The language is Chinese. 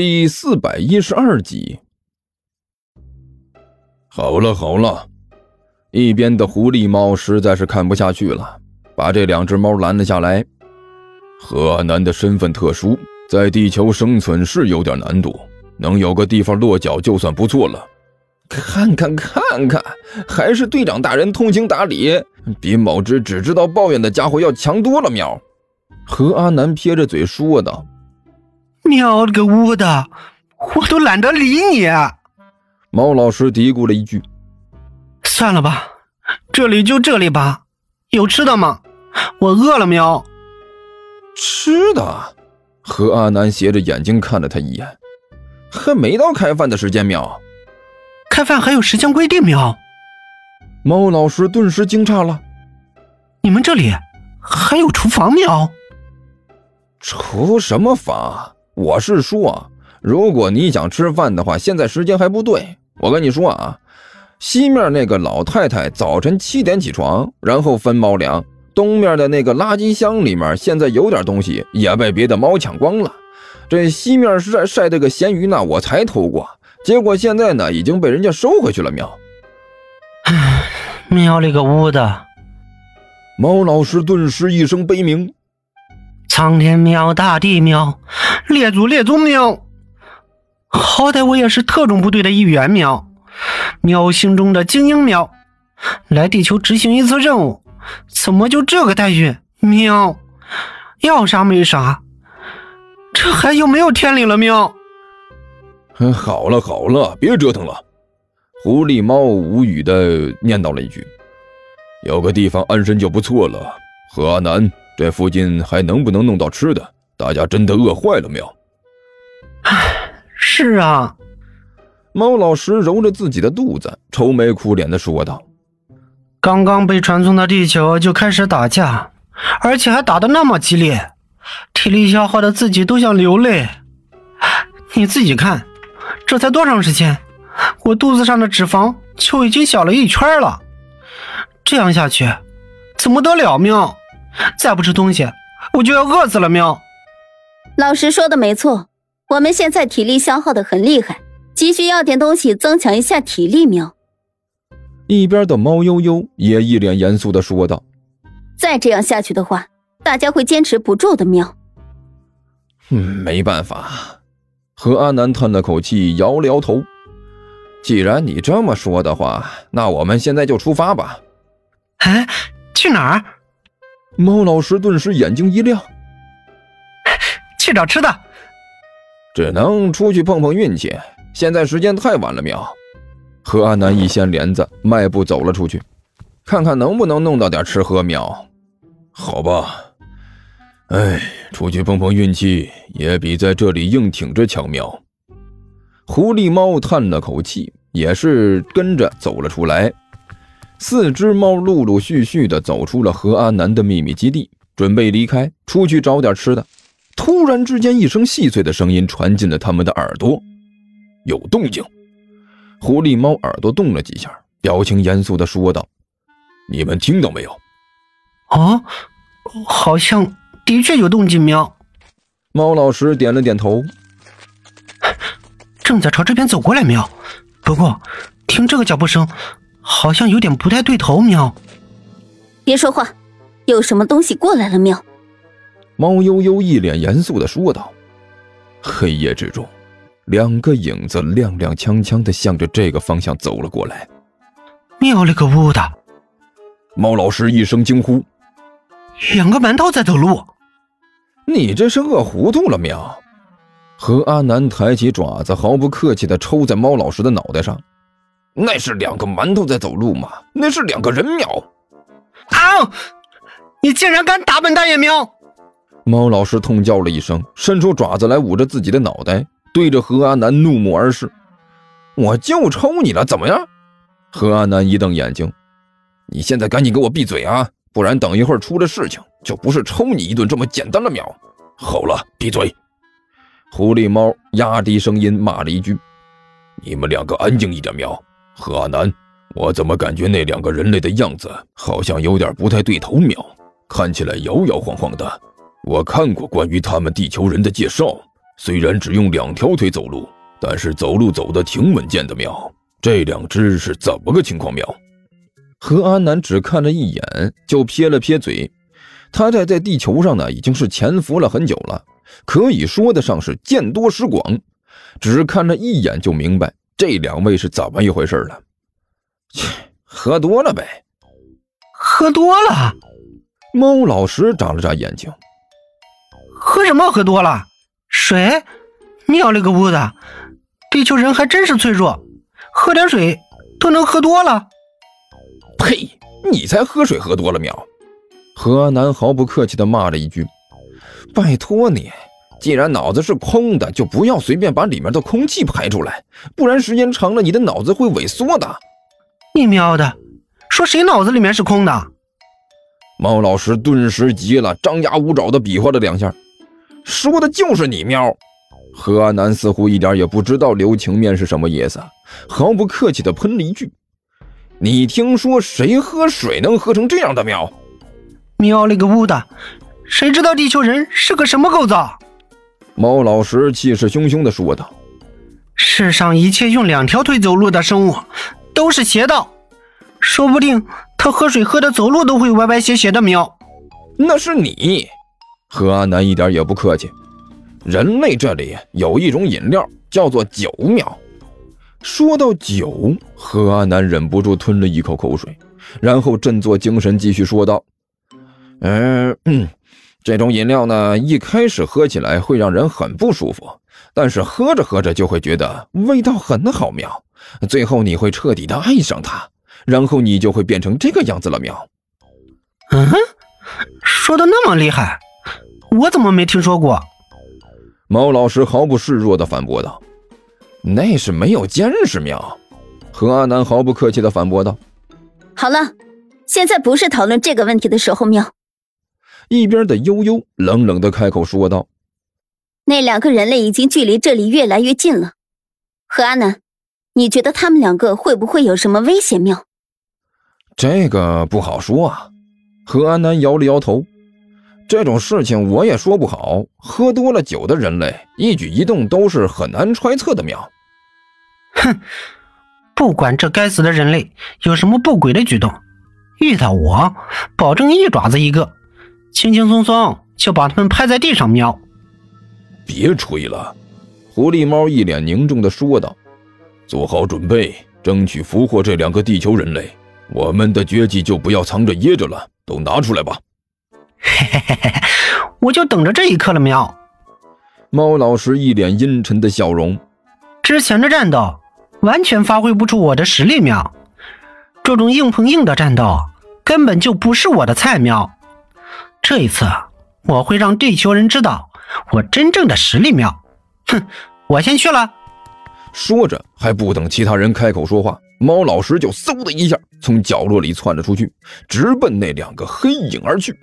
第四百一十二集。好了好了，一边的狐狸猫实在是看不下去了，把这两只猫拦了下来。何阿南的身份特殊，在地球生存是有点难度，能有个地方落脚就算不错了。看看看看，还是队长大人通情达理，比某只只知道抱怨的家伙要强多了。喵，何阿南撇着嘴说道。喵了个乌的，我都懒得理你。猫老师嘀咕了一句：“算了吧，这里就这里吧。有吃的吗？我饿了。”喵，吃的。何阿南斜着眼睛看了他一眼，还没到开饭的时间。喵，开饭还有时间规定。喵，猫老师顿时惊诧了：“你们这里还有厨房？”喵，厨什么房？我是说，如果你想吃饭的话，现在时间还不对。我跟你说啊，西面那个老太太早晨七点起床，然后分猫粮。东面的那个垃圾箱里面现在有点东西，也被别的猫抢光了。这西面晒晒这个咸鱼呢，我才偷过，结果现在呢已经被人家收回去了。喵，唉，喵了个乌的！猫老师顿时一声悲鸣。苍天喵，大地喵，列祖列宗喵！好歹我也是特种部队的一员喵，喵星中的精英喵，来地球执行一次任务，怎么就这个待遇？喵，要啥没啥，这还有没有天理了？喵！好了好了，别折腾了。狐狸猫无语的念叨了一句：“有个地方安身就不错了。”何阿南。这附近还能不能弄到吃的？大家真的饿坏了没有？唉，是啊。猫老师揉着自己的肚子，愁眉苦脸的说道：“刚刚被传送到地球就开始打架，而且还打得那么激烈，体力消耗的自己都想流泪。你自己看，这才多长时间，我肚子上的脂肪就已经小了一圈了。这样下去，怎么得了？喵！”再不吃东西，我就要饿死了。喵，老师说的没错，我们现在体力消耗的很厉害，急需要点东西增强一下体力。喵，一边的猫悠悠也一脸严肃的说道：“再这样下去的话，大家会坚持不住的。”喵，嗯，没办法。何阿南叹了口气，摇了摇头。既然你这么说的话，那我们现在就出发吧。哎，去哪儿？猫老师顿时眼睛一亮，去找吃的，只能出去碰碰运气。现在时间太晚了，喵。何阿南一掀帘子，迈步走了出去，看看能不能弄到点吃喝。喵，好吧。哎，出去碰碰运气也比在这里硬挺着强。喵。狐狸猫叹了口气，也是跟着走了出来。四只猫陆陆续续的走出了何阿南的秘密基地，准备离开，出去找点吃的。突然之间，一声细碎的声音传进了他们的耳朵：“有动静！”狐狸猫耳朵动了几下，表情严肃地说道：“你们听到没有？”“啊，好像的确有动静。”喵。猫老师点了点头：“正在朝这边走过来。”喵。不过，听这个脚步声。好像有点不太对头，喵！别说话，有什么东西过来了，喵！猫悠悠一脸严肃的说道。黑夜之中，两个影子踉踉跄跄的向着这个方向走了过来。喵了个呜的！猫老师一声惊呼。两个馒头在走路，你这是饿糊涂了，喵！何阿南抬起爪子，毫不客气的抽在猫老师的脑袋上。那是两个馒头在走路吗？那是两个人喵！啊！你竟然敢打本大爷喵！猫老师痛叫了一声，伸出爪子来捂着自己的脑袋，对着何阿南怒目而视。我就抽你了，怎么样？何阿南一瞪眼睛：“你现在赶紧给我闭嘴啊！不然等一会儿出了事情，就不是抽你一顿这么简单了喵！”好了，闭嘴！狐狸猫压低声音骂了一句：“你们两个安静一点喵！”何阿南，我怎么感觉那两个人类的样子好像有点不太对头？喵，看起来摇摇晃晃的。我看过关于他们地球人的介绍，虽然只用两条腿走路，但是走路走得挺稳健的喵。这两只是怎么个情况？喵？何阿南只看了一眼，就撇了撇嘴。他在在地球上呢，已经是潜伏了很久了，可以说得上是见多识广。只看了一眼就明白这两位是怎么一回事了。切，喝多了呗。喝多了。猫老师眨了眨眼睛。喝什么？喝多了？水？喵了个乌的！地球人还真是脆弱。喝点水都能喝多了？呸！你才喝水喝多了喵！何阿南毫不客气地骂了一句：“拜托你，既然脑子是空的，就不要随便把里面的空气排出来，不然时间长了，你的脑子会萎缩的。”你喵的，说谁脑子里面是空的？猫老师顿时急了，张牙舞爪地比划了两下：“说的就是你喵！”何阿南似乎一点也不知道留情面是什么意思，毫不客气地喷了一句：“你听说谁喝水能喝成这样的喵？喵了个乌的！谁知道地球人是个什么构造？”猫老师气势汹汹地说道：“世上一切用两条腿走路的生物都是邪道，说不定他喝水喝的走路都会歪歪斜斜的喵。”那是你，何阿南一点也不客气。人类这里有一种饮料，叫做酒苗。说到酒，何阿南忍不住吞了一口口水，然后振作精神继续说道：“嗯，这种饮料呢，一开始喝起来会让人很不舒服，但是喝着喝着就会觉得味道很好喵。最后你会彻底的爱上它，然后你就会变成这个样子了喵。”嗯，说的那么厉害，我怎么没听说过？毛老师毫不示弱地反驳道：“那是没有见识喵。”何阿南毫不客气地反驳道：“好了，现在不是讨论这个问题的时候喵。”一边的悠悠冷冷地开口说道：“那两个人类已经距离这里越来越近了。何阿南，你觉得他们两个会不会有什么危险喵？”这个不好说啊。何阿南摇了摇头。这种事情我也说不好。喝多了酒的人类，一举一动都是很难揣测的。喵，哼，不管这该死的人类有什么不轨的举动，遇到我，保证一爪子一个，轻轻松松就把他们拍在地上。喵，别吹了！狐狸猫一脸凝重的说道：“做好准备，争取俘获这两个地球人类。我们的绝技就不要藏着掖着了，都拿出来吧。”嘿嘿嘿嘿，我就等着这一刻了，喵！猫老师一脸阴沉的笑容。之前的战斗完全发挥不出我的实力，喵！这种硬碰硬的战斗根本就不是我的菜，喵！这一次我会让地球人知道我真正的实力，喵！哼，我先去了。说着，还不等其他人开口说话，猫老师就嗖的一下从角落里窜了出去，直奔那两个黑影而去。